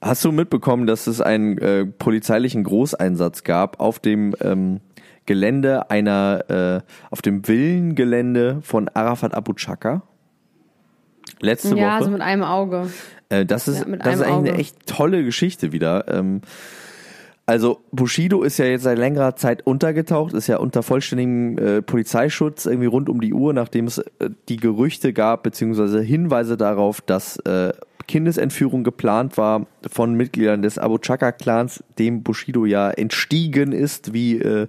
Hast du mitbekommen, dass es einen äh, polizeilichen Großeinsatz gab auf dem ähm, Gelände einer, äh, auf dem Villengelände von Arafat Abu Chaka? Letzte Ja, Woche. so mit einem Auge. Äh, das ist, Ja, das ist eigentlich eine Auge. echt tolle Geschichte wieder. Ähm, also Bushido ist ja jetzt seit längerer Zeit untergetaucht, ist ja unter vollständigem äh, Polizeischutz irgendwie rund um die Uhr, nachdem es äh, die Gerüchte gab, beziehungsweise Hinweise darauf, dass äh, Kindesentführung geplant war von Mitgliedern des Abu Chaka-Clans, dem Bushido ja entstiegen ist, wie äh,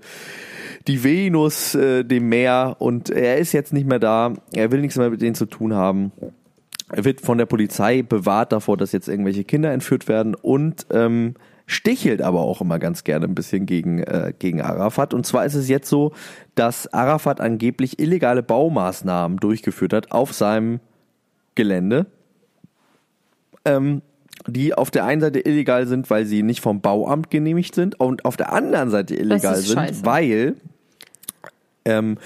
die Venus äh, dem Meer und er ist jetzt nicht mehr da, er will nichts mehr mit denen zu tun haben. Er wird von der Polizei bewahrt davor, dass jetzt irgendwelche Kinder entführt werden und ähm, stichelt aber auch immer ganz gerne ein bisschen gegen, äh, gegen Arafat. Und zwar ist es jetzt so, dass Arafat angeblich illegale Baumaßnahmen durchgeführt hat auf seinem Gelände, ähm, die auf der einen Seite illegal sind, weil sie nicht vom Bauamt genehmigt sind und auf der anderen Seite illegal sind, scheiße. weil ähm,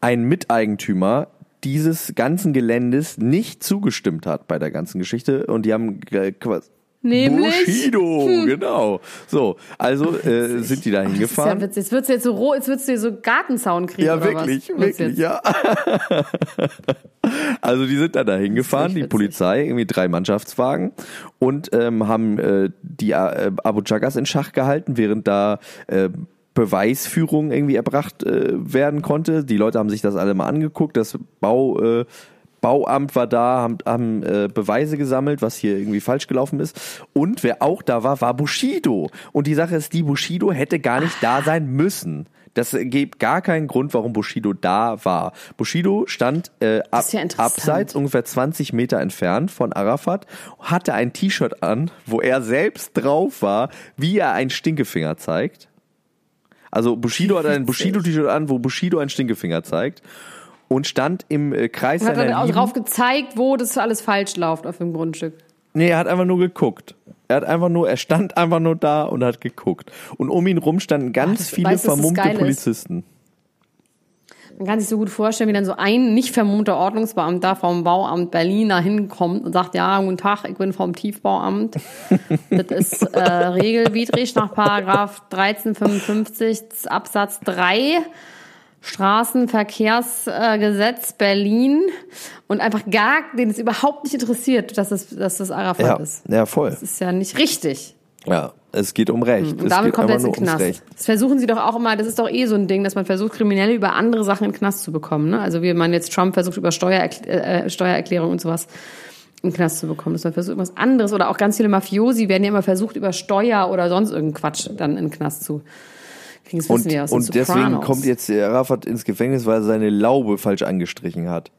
ein Miteigentümer dieses ganzen Geländes nicht zugestimmt hat bei der ganzen Geschichte und die haben quasi Nämlich? Bushido, genau. So, also äh, sind die da ja hingefahren. witzig. Jetzt wird's jetzt so roh, jetzt wird's dir so Gartenzaun kriegen. Ja, wirklich, wirklich, ja. also die sind dann da hingefahren, die. Polizei, irgendwie drei Mannschaftswagen und ähm, haben äh, die äh, Abu Chakas in Schach gehalten, während da äh, Beweisführung irgendwie erbracht äh, werden konnte. Die Leute haben sich das alle mal angeguckt, das Bau... Äh, Bauamt war da, haben, haben äh, Beweise gesammelt, was hier irgendwie falsch gelaufen ist. Und wer auch da war, war Bushido. Und die Sache ist, die Bushido hätte gar nicht da sein müssen. Das gibt gar keinen Grund, warum Bushido da war. Bushido stand äh, ab, ja abseits, ungefähr 20 Meter entfernt von Arafat, hatte ein T-Shirt an, wo er selbst drauf war, wie er einen Stinkefinger zeigt. Also Bushido hat ein. Bushido-T-Shirt an, wo Bushido einen Stinkefinger zeigt. Und stand im äh, Kreis Und hat seiner dann auch Lieben. drauf gezeigt, wo das alles falsch läuft auf dem Grundstück. Nee, er hat einfach nur geguckt. Er hat einfach nur, er stand einfach nur da und hat geguckt. Und um ihn rum standen ganz das- viele das vermummte ist? Polizisten. Man kann sich so gut vorstellen, wie dann so ein nicht vermummter Ordnungsbeamter vom Bauamt Berlin da hinkommt und sagt, ja, guten Tag, ich bin vom Tiefbauamt. das ist äh, regelwidrig nach Paragraph 1355 Absatz 3 Straßenverkehrsgesetz Berlin und einfach gar, den es überhaupt nicht interessiert, dass es, dass das Arafat Ja, ist. ja, voll. Das ist ja nicht richtig. Ja, es geht um Recht. Und es damit kommt er jetzt in den Knast. Das versuchen sie doch auch immer, das ist doch eh so ein Ding, dass man versucht, Kriminelle über andere Sachen in den Knast zu bekommen. Ne? Also wie man jetzt Trump versucht, über Steuererkl äh, Steuererklärung und sowas in den Knast zu bekommen. Dass man versucht, irgendwas anderes. Oder auch ganz viele Mafiosi werden ja immer versucht, über Steuer oder sonst irgendeinen Quatsch dann in den Knast zu wissen Und, wir aus und deswegen kommt jetzt Arafat ins Gefängnis, weil er seine Laube falsch angestrichen hat.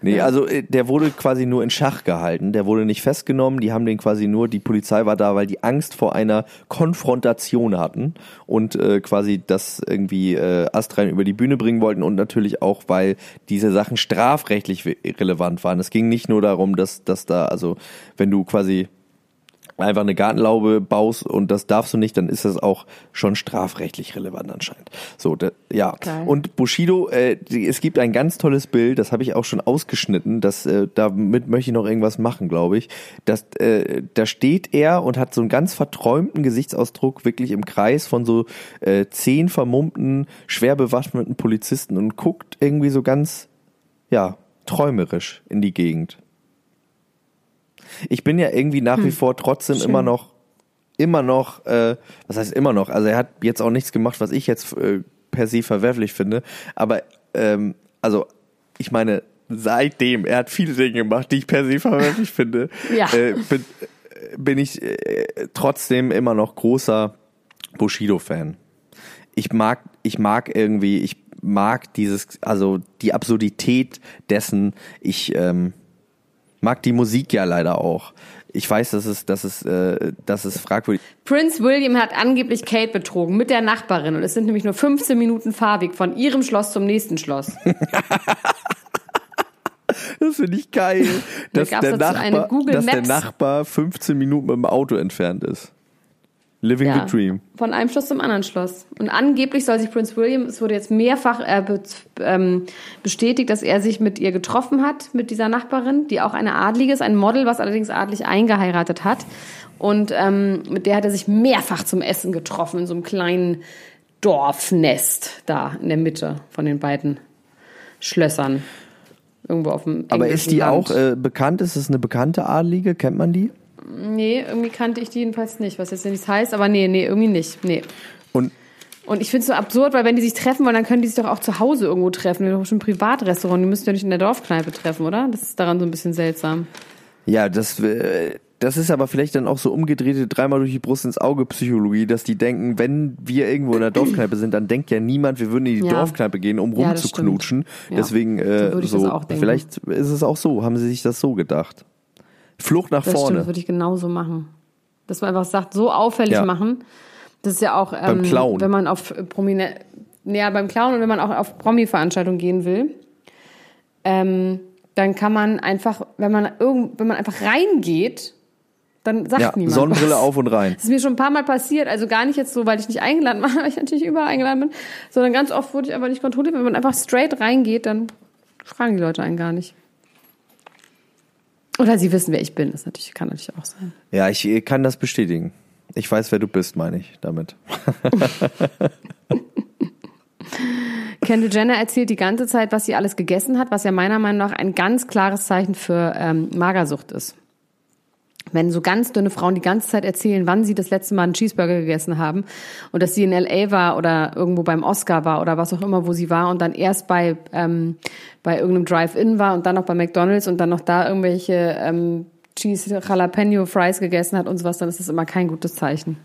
Nee, also äh, der wurde quasi nur in Schach gehalten. Der wurde nicht festgenommen. Die haben den quasi nur, die Polizei war da, weil die Angst vor einer Konfrontation hatten und äh, quasi das irgendwie äh, astrein über die Bühne bringen wollten und natürlich auch, weil diese Sachen strafrechtlich relevant waren. Es ging nicht nur darum, dass, dass da, also wenn du quasi einfach eine Gartenlaube baust und das darfst du nicht, dann ist das auch schon strafrechtlich relevant anscheinend. So, da, ja. Geil. Und Bushido, äh, die- es gibt ein ganz tolles Bild, das habe ich auch schon ausgeschnitten, das, äh, damit möchte ich noch irgendwas machen, glaube ich. Das, äh, da steht er und hat so einen ganz verträumten Gesichtsausdruck, wirklich im Kreis von so äh, zehn vermummten, schwer bewaffneten Polizisten und guckt irgendwie so ganz, ja, träumerisch in die Gegend. Ich bin ja irgendwie nach wie vor trotzdem Schön. immer noch, immer noch, äh, was heißt immer noch? Also er hat jetzt auch nichts gemacht, was ich jetzt äh, per se verwerflich finde. Aber ähm, also ich meine, seitdem er hat viele Dinge gemacht, die ich per se verwerflich finde, Ja. äh, bin, äh, bin ich äh, trotzdem immer noch großer Bushido-Fan. Ich mag, ich mag irgendwie, ich mag dieses, also die Absurdität dessen. Ich ähm, mag die Musik ja leider auch. Ich weiß, dass es, dass es, äh, dass es fragwürdig. Prince William hat angeblich Kate betrogen mit der Nachbarin und es sind nämlich nur 15 Minuten Fahrweg von ihrem Schloss zum nächsten Schloss. Das finde ich geil, dass, der Nachbar, dass der. Nachbar 15 Minuten mit dem Auto entfernt ist. Living Ja, the Dream. Von einem Schloss zum anderen Schloss. Und angeblich soll sich Prince William, es wurde jetzt mehrfach äh, be ähm, bestätigt, dass er sich mit ihr getroffen hat, mit dieser Nachbarin, die auch eine Adlige ist, ein Model, was allerdings adlig eingeheiratet hat. Und ähm, mit der hat er sich mehrfach zum Essen getroffen, in so einem kleinen Dorfnest da in der Mitte von den beiden Schlössern. Irgendwo auf dem Aber ist die Land. auch äh, bekannt? Ist es eine bekannte Adlige? Kennt man die? Nee, irgendwie kannte ich die jedenfalls nicht, was jetzt nichts heißt, aber nee, nee, irgendwie nicht. Nee. Und Und ich finde es so absurd, weil wenn die sich treffen wollen, dann können die sich doch auch zu Hause irgendwo treffen. Die haben doch schon ein Privatrestaurant, die müssen ja nicht in der Dorfkneipe treffen, oder? Das ist daran so ein bisschen seltsam. ja, das, äh, das ist aber vielleicht dann auch so umgedrehte dreimal durch die Brust ins Auge Psychologie, dass die denken, wenn wir irgendwo in der Dorfkneipe sind, dann denkt ja niemand, wir würden in die Ja. Dorfkneipe gehen, um rumzuknutschen. Ja. Deswegen So äh, so, vielleicht ist es auch so, haben sie sich das so gedacht. Flucht nach Das stimmt, vorne. das würde ich genauso machen. Dass man einfach sagt, so auffällig Ja. machen. Das ist ja auch, ähm, Klauen. wenn man auf Prominent, ja, beim Klauen und wenn man auch auf Promi-Veranstaltungen gehen will, ähm, dann kann man einfach, wenn man irgend, wenn man einfach reingeht, dann sagt Ja, niemand Sonnenbrille was. auf und rein. Das ist mir schon ein paar Mal passiert, also gar nicht jetzt so, weil ich nicht eingeladen war, weil ich natürlich überall eingeladen bin, sondern ganz oft wurde ich aber nicht kontrolliert. Wenn man einfach straight reingeht, dann fragen die Leute einen gar nicht. Oder sie wissen, wer ich bin. Das natürlich, kann natürlich auch sein. Ja, ich kann das bestätigen. Ich weiß, wer du bist, meine ich damit. Kendall Jenner erzählt die ganze Zeit, was sie alles gegessen hat, was ja meiner Meinung nach ein ganz klares Zeichen für ähm, Magersucht ist. Wenn so ganz dünne Frauen die ganze Zeit erzählen, wann sie das letzte Mal einen Cheeseburger gegessen haben und dass sie in LA war oder irgendwo beim Oscar war oder was auch immer, wo sie war und dann erst bei, ähm, bei irgendeinem Drive-In war und dann noch bei McDonalds und dann noch da irgendwelche ähm, Cheese Jalapeno Fries gegessen hat und sowas, dann ist das immer kein gutes Zeichen.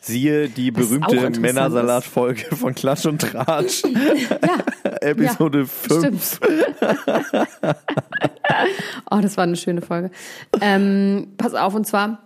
Siehe die berühmte Männersalat-Folge von Klatsch und Tratsch. Episode Ja, 5. oh, das war eine schöne Folge. Ähm, pass auf, und zwar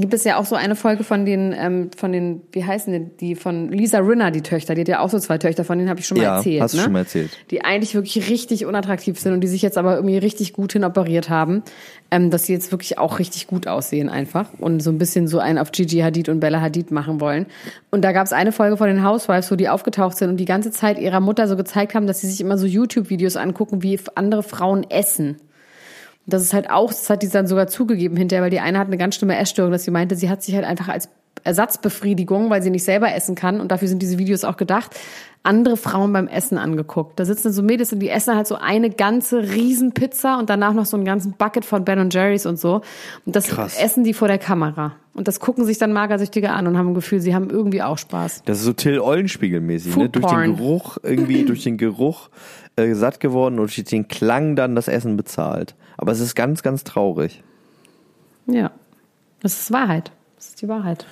gibt es ja auch so eine Folge von den, ähm, von den, wie heißen die, die von Lisa Rinna, die Töchter, die hat ja auch so zwei Töchter, von denen habe ich schon mal Ja, erzählt. hast du ne? schon mal erzählt. Die eigentlich wirklich richtig unattraktiv sind und die sich jetzt aber irgendwie richtig gut hinoperiert haben, ähm, dass sie jetzt wirklich auch richtig gut aussehen einfach und so ein bisschen so einen auf Gigi Hadid und Bella Hadid machen wollen. Und da gab es eine Folge von den Housewives, wo die aufgetaucht sind und die ganze Zeit ihrer Mutter so gezeigt haben, dass sie sich immer so YouTube-Videos angucken, wie andere Frauen essen. Und das ist halt auch, das hat die dann sogar zugegeben hinterher, weil die eine hat eine ganz schlimme Essstörung, dass sie meinte, sie hat sich halt einfach als Ersatzbefriedigung, weil sie nicht selber essen kann und dafür sind diese Videos auch gedacht, andere Frauen beim Essen angeguckt. Da sitzen so Mädels und die essen halt so eine ganze Riesenpizza und danach noch so einen ganzen Bucket von Ben Jerry's und so. Und das Krass. essen die vor der Kamera. Und das gucken sich dann Magersüchtige an und haben ein Gefühl, sie haben irgendwie auch Spaß. Das ist so Till Eulenspiegel-mäßig, ne? Food Durch den Geruch, irgendwie durch den Geruch äh, satt geworden und durch den Klang dann das Essen bezahlt. Aber es ist ganz, ganz traurig. Ja. Das ist Wahrheit. Das ist die Wahrheit.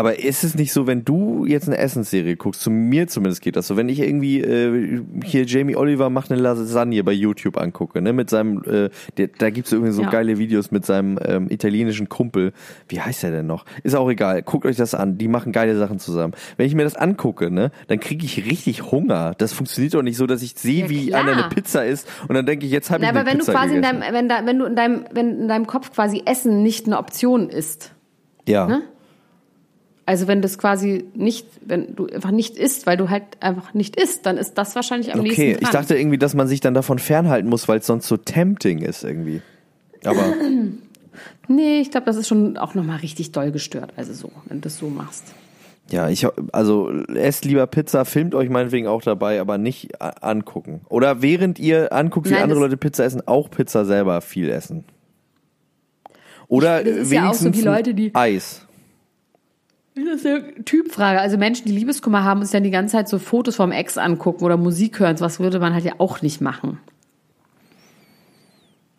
Aber ist es nicht so, wenn du jetzt eine Essensserie guckst, zu mir zumindest geht das so, wenn ich irgendwie äh, hier Jamie Oliver macht eine Lasagne bei YouTube angucke, ne, mit seinem, äh, der, da gibt's irgendwie so Ja. geile Videos mit seinem ähm, italienischen Kumpel. Wie heißt er denn noch? Ist auch egal. Guckt euch das an. Die machen geile Sachen zusammen. Wenn ich mir das angucke, ne, dann kriege ich richtig Hunger. Das funktioniert doch nicht so, dass ich sehe, Ja, wie einer eine Pizza isst und dann denke ich, jetzt habe ich eine aber wenn Pizza du quasi in gegessen. deinem, wenn, da, wenn du in deinem, wenn in deinem Kopf quasi Essen nicht eine Option ist. ja. ne? Also wenn das quasi nicht, wenn du einfach nicht isst, weil du halt einfach nicht isst, dann ist das wahrscheinlich am Okay, nächsten dran. ich dachte irgendwie, dass man sich dann davon fernhalten muss, weil es sonst so tempting ist irgendwie. Aber Nee, ich glaube, das ist schon auch nochmal richtig doll gestört. Also so, wenn du das so machst. ja, ich also esst lieber Pizza, filmt euch meinetwegen auch dabei, aber nicht angucken. Oder während ihr anguckt, wie Nein, andere Leute Pizza essen, auch Pizza selber viel essen. Oder Das ist ja auch so wenigstens wie Leute, die- Eis. Das ist eine Typfrage. Also Menschen, die Liebeskummer haben, uns dann die ganze Zeit so Fotos vom Ex angucken oder Musik hören. Was würde man halt ja auch nicht machen.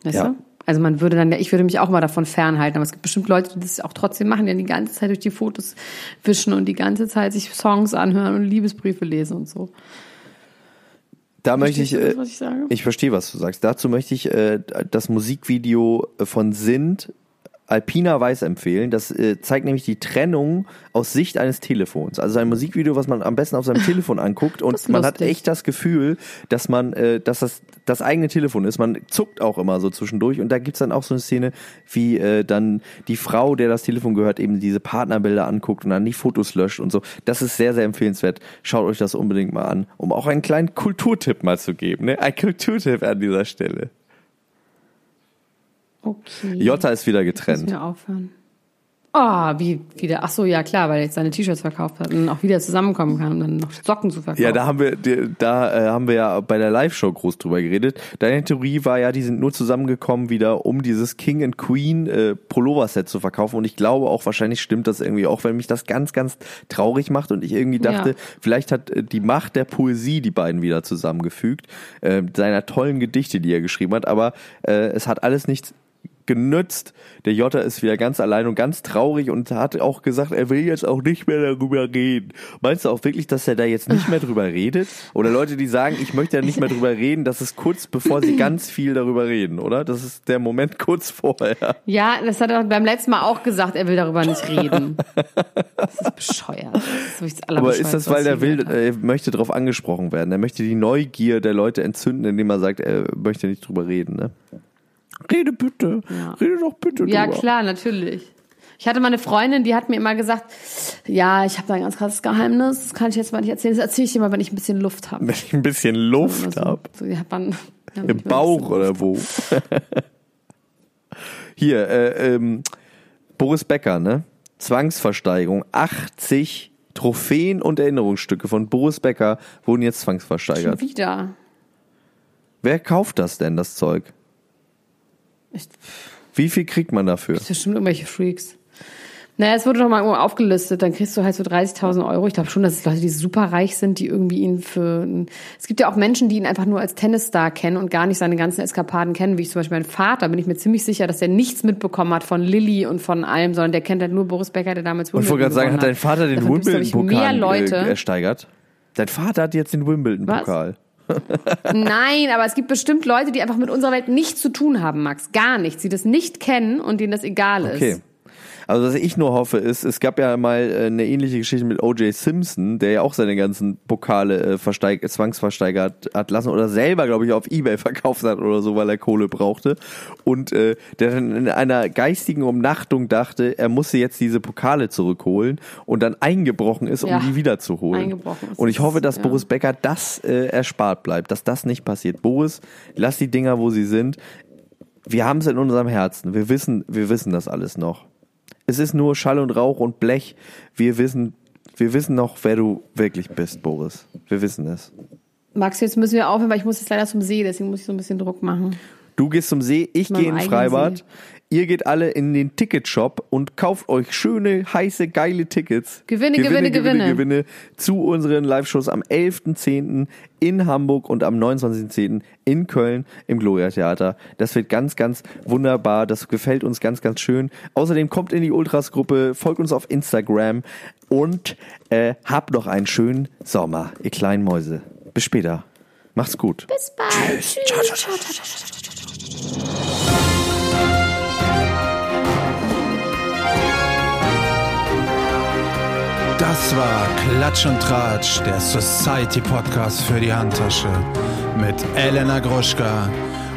Weißt Ja. du? Also man würde dann, ich würde mich auch mal davon fernhalten, aber es gibt bestimmt Leute, die das auch trotzdem machen, die dann die ganze Zeit durch die Fotos wischen und die ganze Zeit sich Songs anhören und Liebesbriefe lesen und so. Da möchte ich, das, äh, was ich sage? ich verstehe, was du sagst. Dazu möchte ich äh, das Musikvideo von Sint Alpina Weiß empfehlen. Das äh, zeigt nämlich die Trennung aus Sicht eines Telefons. Also ein Musikvideo, was man am besten auf seinem Telefon anguckt und man hat echt das Gefühl, dass man, äh, dass das das eigene Telefon ist. Man zuckt auch immer so zwischendurch und da gibt's dann auch so eine Szene, wie äh, dann die Frau, der das Telefon gehört, eben diese Partnerbilder anguckt und dann die Fotos löscht und so. Das ist sehr, sehr empfehlenswert. Schaut euch das unbedingt mal an, um auch einen kleinen Kulturtipp mal zu geben. Ne? Ein Kulturtipp an dieser Stelle. Okay. Jota ist wieder Müssen getrennt. wir aufhören. Oh, wie wieder. Ach so, ja klar, weil er jetzt seine T-Shirts verkauft hat und auch wieder zusammenkommen kann, um dann noch Socken zu verkaufen. Ja, da haben wir, da äh, haben wir ja bei der Live-Show groß drüber geredet. Deine Theorie war ja, die sind nur zusammengekommen wieder, um dieses King and Queen äh, Pullover-Set zu verkaufen. Und ich glaube auch, wahrscheinlich stimmt das irgendwie auch, weil mich das ganz, ganz traurig macht und ich irgendwie dachte, Ja. vielleicht hat äh, die Macht der Poesie die beiden wieder zusammengefügt, äh, seiner tollen Gedichte, die er geschrieben hat. Aber äh, es hat alles nichts genützt. Der Jota ist wieder ganz allein und ganz traurig und hat auch gesagt, er will jetzt auch nicht mehr darüber reden. Meinst du auch wirklich, dass er da jetzt nicht mehr drüber redet? Oder Leute, die sagen, ich möchte ja nicht mehr drüber reden, das ist kurz bevor sie ganz viel darüber reden, oder? Das ist der Moment kurz vorher. Ja, das hat er beim letzten Mal auch gesagt, er will darüber nicht reden. Das ist bescheuert. Das ist Aber ist das, weil er will, er möchte darauf angesprochen werden. Er möchte die Neugier der Leute entzünden, indem er sagt, er möchte nicht drüber reden, ne? Rede bitte. Ja. Rede doch bitte Ja, drüber. klar, natürlich. Ich hatte mal eine Freundin, die hat mir immer gesagt, ja, ich habe da ein ganz krasses Geheimnis, das kann ich jetzt mal nicht erzählen, das erzähle ich dir mal, wenn ich ein bisschen Luft habe. Wenn ich ein bisschen Luft so, hab. so, man, ja, Im Bauch oder wo? Hier, äh, ähm, Boris Becker, ne? Zwangsversteigerung. 80 Trophäen und Erinnerungsstücke von Boris Becker wurden jetzt Schon zwangsversteigert. wieder. Wer kauft das denn, das Zeug? Ich, Wie viel kriegt man dafür? das sind bestimmt irgendwelche Freaks. Naja, es wurde doch mal irgendwo aufgelistet, dann kriegst du halt so 30.000 Euro. Ich glaube schon, dass es Leute, die super reich sind, die irgendwie ihn für... Es gibt ja auch Menschen, die ihn einfach nur als Tennisstar kennen und gar nicht seine ganzen Eskapaden kennen, wie ich zum Beispiel mein Vater. Bin ich mir ziemlich sicher, dass der nichts mitbekommen hat von Lilly und von allem, sondern der kennt halt nur Boris Becker, der damals Und ich wollte gerade sagen, hat dein Vater den Wimbledon-Pokal mehr Leute. äh, ersteigert? Dein Vater hat jetzt den Wimbledon-Pokal. Nein, aber es gibt bestimmt Leute, die einfach mit unserer Welt nichts zu tun haben, Max. Gar nichts. Die das nicht kennen und denen das egal ist. Also was ich nur hoffe ist, es gab ja mal äh, eine ähnliche Geschichte mit O.J. Simpson, der ja auch seine ganzen Pokale äh, versteig zwangsversteigert hat lassen oder selber, glaube ich, auf Ebay verkauft hat oder so, weil er Kohle brauchte. Und äh, der dann in einer geistigen Umnachtung dachte, er musste jetzt diese Pokale zurückholen und dann eingebrochen ist, um Ja, die wiederzuholen. eingebrochen ist Und ich hoffe, dass ja. Boris Becker das äh, erspart bleibt, dass das nicht passiert. Boris, lass die Dinger, wo sie sind. Wir haben es in unserem Herzen. Wir wissen, wir wissen das alles noch. Es ist nur Schall und Rauch und Blech. Wir wissen, wir wissen noch, wer du wirklich bist, Boris. Wir wissen es. Max, jetzt müssen wir aufhören, weil ich muss jetzt leider zum See, deswegen muss ich so ein bisschen Druck machen. Du gehst zum See, ich gehe in eigenen Freibad. See. Ihr geht alle in den Ticketshop und kauft euch schöne, heiße, geile Tickets. Gewinne, Gewinne, Gewinne, Gewinne. Gewinne zu unseren Live-Shows am 11.10. in Hamburg und am 29.10. in Köln im Gloria Theater. Das wird ganz, ganz wunderbar. Das gefällt uns ganz, ganz schön. Außerdem kommt in die Ultras-Gruppe, folgt uns auf Instagram und äh, habt noch einen schönen Sommer, ihr kleinen Mäuse. Bis später. Macht's gut. Bis bald. Tschüss. Das war Klatsch und Tratsch, der Society Podcast für die Handtasche mit Elena Gruschka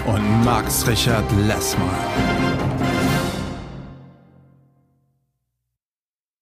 und Max Richard Lessmann.